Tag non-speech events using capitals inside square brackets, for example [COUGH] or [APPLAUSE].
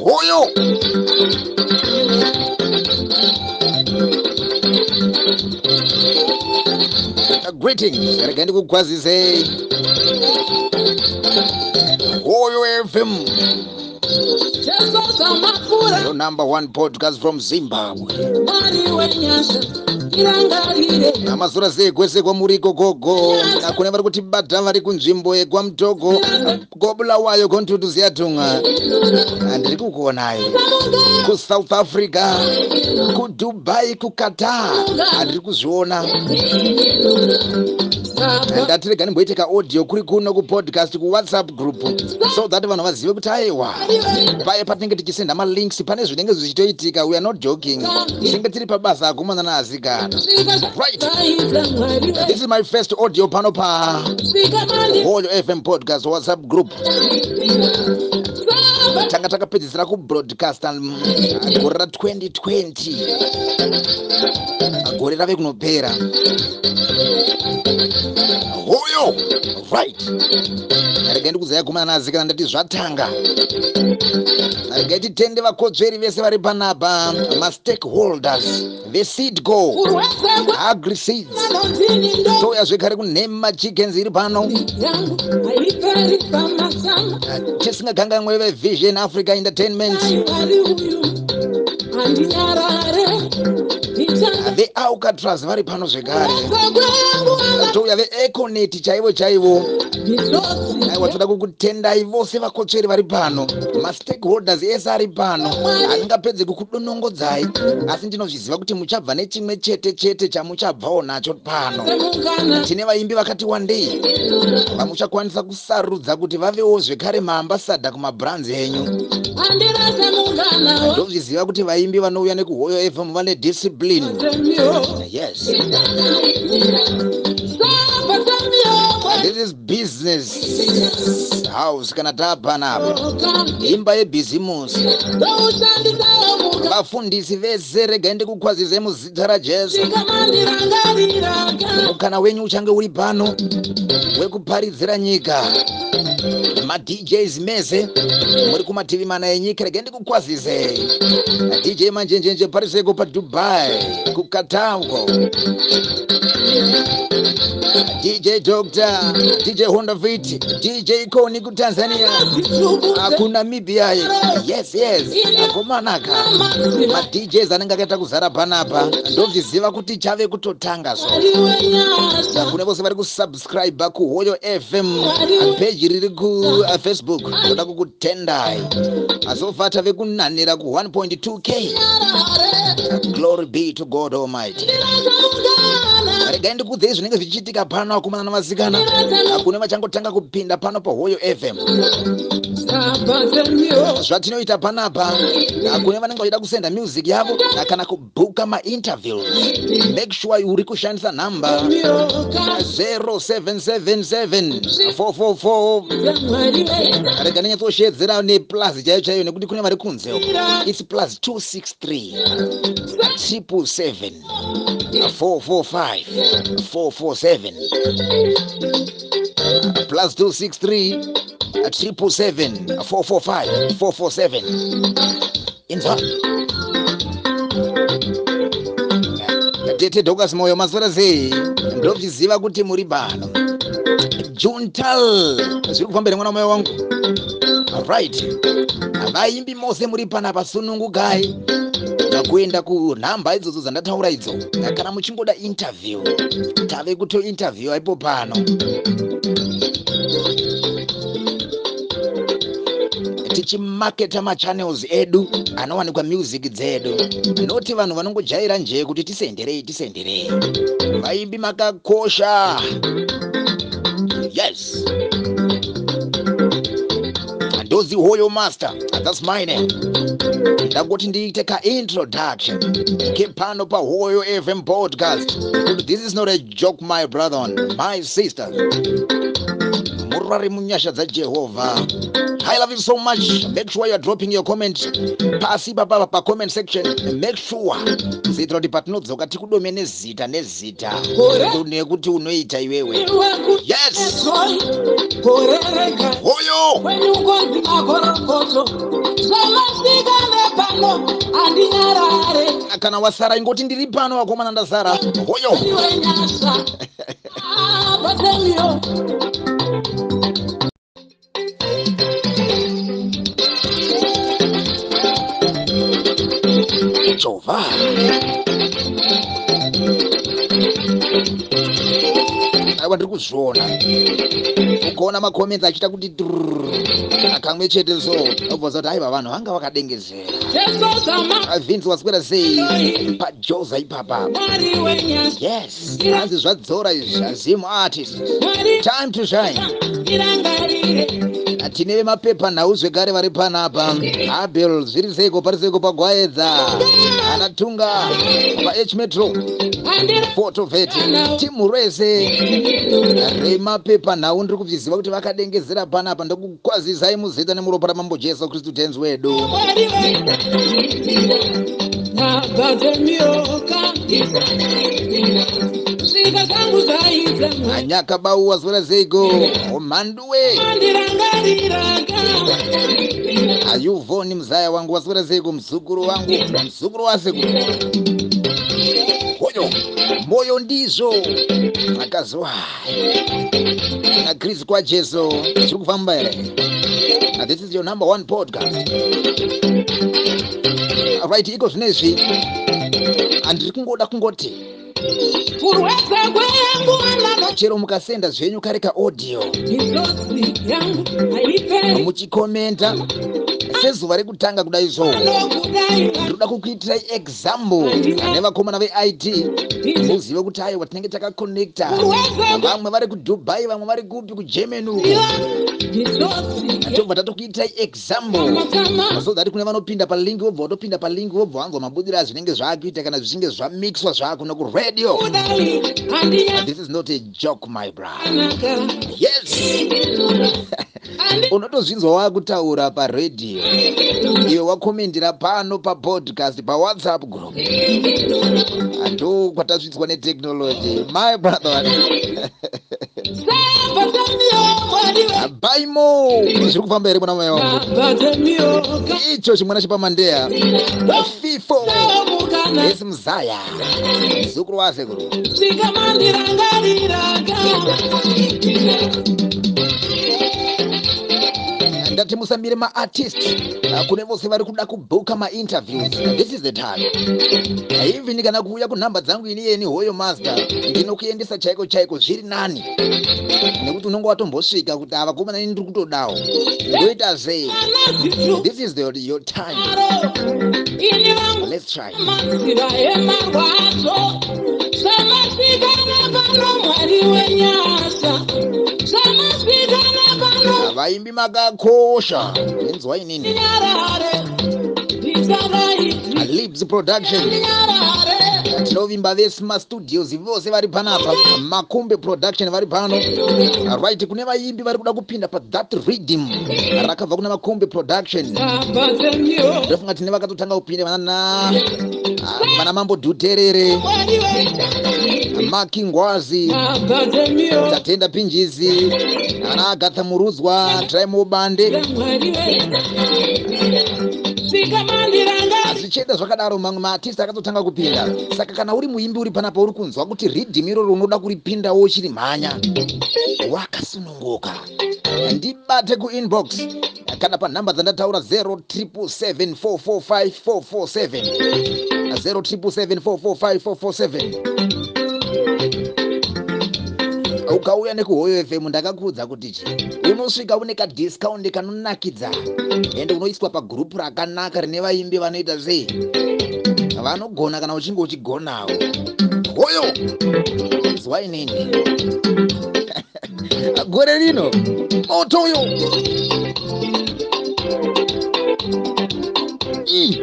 huyu. Greetings. Rega ndikugwazisei huyu fm Jesu Samafura, your number one podcast from zimbabwe. Mwari wenyasha. namazura zegwese kwamuri gogogo nakune vari kuti bata vari kunzvimbo yekwamutoko gobla wayo kontutuziya tunga handiri kukuonai. Kusouth africa kudubai kukatar handiri kuzviona. Ndatirega ndimboite kaaudio kuri kuno kupodcast kuwhatsapp group so that vanhu vazive kuti aiwa paye patinenge tichisenda malinks pane zvinenge zvichitoitika we are not joking. Tinge tiri pabasa agumana naasikana svika Right. this is my first audio pano pa hoyo fm podcast whatsapp group tanga takapedzisira kubroadcasta mm, gore ra2020 gore rave kunopera. Hoyo right. Regai ndikuzaya gumana naazikana ndati zvatanga. Regai titende vakodzveri vese vari panapa mastakeholders veseedco urwese agri seeds. Kwanondini ndo. touya zvekare kunhema chickens iri pano tisingaganganwe vevision africa entertainment vealcatras vari pano zvekare. Touya veeconet chaivo chaivo. Aiwa toda kukutendai vose vakotsveri vari pano. Mastakeholders ese ari pano. Handingapedze kukudonongodzai asi ndinozviziva kuti muchabva nechimwe chete chete chamuchabvawo nacho pano. Tine vaimbi vakati wandei? Vamuchakwanisa kusarudza kuti vavewo zvekare maambasadha kumabranzi enyu. Ndozviziva kuti vaimbi vanouya nekuhoyo fm vane discipline. Yes this is business. House kana taapanapa imba yebhizimusi. Vafundisi vese regai ndikukwazise muzita rajesu. Mukana wenyu uchange uri pano wekuparidzira nyika. Madjs mese muri kumativi mana enyika regai ndikukwazisei dj manjenjenje pariseko padubai kukatauko dj doctor dj hondafit dj koni kutanzania. Akunamibia yes yes. Akomanaka. Madjs anenge akaita kuzara panapa ndozviziva kuti chave kutotanga so. Kune vose vari kusubscribe kuhoyo fm peji riri kufacebook toda kukutendai. Azofata vekunanira ku1.2k glory be to god almighty regai ndikudzei zvinenge zvichiitika pano akomana navasikana kune vachangotanga kupinda pano pahoyo fm zvatinoita panapa kune vanenge vachida kusenda music yavo kana kubhuka mainterviews make sure uri kushandisa nhamba 07774444 rega ndinyatsosheedzera neplus chaiyo chaiyo nekuti kune vari kunzewo its plus 263 triple 7 445 447 plus 263 triple 7 445 447 inzwa. Tete dokas moyo masora sei ndobviziva kuti muri pano juntal zviri kufambira mwana moyo wangu. Right. Vaimbi mose muri panapa sunungukai kuenda kunhamba idzodzo dzandataura idzo kana muchingoda interview tave kuto interview aipo pano. Tichimaketa machannels edu anowanikwa music dzedu. Noti vanhu vanongojaira njee kuti tisenderei tisenderei. Vaimbi makakosha ndozi hoyo master. Thats my name ndangoti ndiite kaintroduction kepano pahoyo fm podcast. Kuti this is not a joke my brother my sister. Murari munyasha dzajehovha I love you so much. Make sure you're dropping your comment pasi papa pa comment section. Make sure kuitira kuti patinodzoka tikudomene zita nezita nekuti unoita iwewe. Yes. Hoyo. kwenyukonzi makorokoto zvamasvika nepano handinyarare Kana wasara ingoti ndiri pano wakomana ndasara. Hoyo. [LAUGHS] Jova. aiwa ndiri kuzviona ukaona makoments achiita kuti akamwe chete so obvunza kuti aiva vanhu vanga vakadengezera zama vince waswera sei? Pajoza ipapa yes hanzi zvadzora izvi azimu artist. Time to shine tine vemapepa nhau zvekare vari panapa abel zviri seiko pari seiko pagwaedza anatunga pah metro. Fotovet timu rese remapepa nhau ndiri kubviziva kuti vakadengezera panapa ndokukwazisai muzita nemuropa ramambo jesu kristu tenzi wedu we nabatemiyoka svika zangu zaidza anyakabauwa zvora seiko mhanduwe mandirangariraka ayuvhoni muzaya wangu waswera seiko muzukuru wangu muzukuru wasekuru hoyo moyo ndizvo akaziwa akristu kwajesu zviri kufamba here? Now, this is your number one podcast right iko zvinezvi handiri kungoda kungoti kurwedza kweyangu anaka chero mukasenda zvenyu kare kaaudio misozi yangu haiperi. Muchikomenta sezuva rekutanga kudai nokudaiwa ndoda kukuitirai example nevakomana veit muzive kuti aiwa tinenge takakonekta vamwe vari kudubai vamwe vari kupi kugermany uko. Tobva tatokuitirai example so that kune vanopinda palingi vobva vatopinda palingi vobva vanzwa mabudiro azvinenge zvaakuita kana zvichinge nekuradio kudai handiyanaka this is not a joke my brother. Yes [LAUGHS] unotozvinzwa waakutaura paredhiyo iwe wakomendera pano papodcast pawhatsapp group. Ando kwatazvidzwa netechnology. My brother. Baimo zviri kufamba here mwana mai wangu? Icho chimwana chepamandeya fifo esi muzaya muzukuru wasekuru ndati musambire maartist uh, kune vose vari kuda kubhuka mainterviews. This is the time. Even kana kuuya kunhamba dzangu ini yeni hoyo master ndinokuendesa chaiko chaiko zviri nani? Nekuti unonge watombosvika kuti ava komana ini ndiri kutodawo. Ndoita sei? This is the, your time. Let's try. Samasvikana pano mwari wenyasa vaimbi makakosha. Inzwa inini libs production. Tinovimba vesma studios vose vari panapa. Makumbe production vari pano. Right kune vaimbi vari kuda kupinda pathat reading rakabva kuna makumbe production. Ndofunga tine vakatotanga kupinda vanana vana mambo dhuterere makingwazi tatenda pinjizi vana agatha murudzwa traimobande zvichienda zvakadaro mamwe maartist akatotanga kupinda. Saka kana uri muimbi uri panapa uri kunzwa kuti ridhim iroro unoda kuripindawo uchiri mhanya wakasununguka. Ndibate kuinbox kana panhamba dzandataura 077445447 077445447 ukauya nekuhoyo fm ndakakuudza kuti chi unosvika une kadiscount kanonakidza. Ende unoiswa pagrupu rakanaka rine vaimbi vanoita sei? Vanogona kana uchinge uchigonawo. Hoyo! Zwa inini [LAUGHS] gore rino! Motoyo Ih.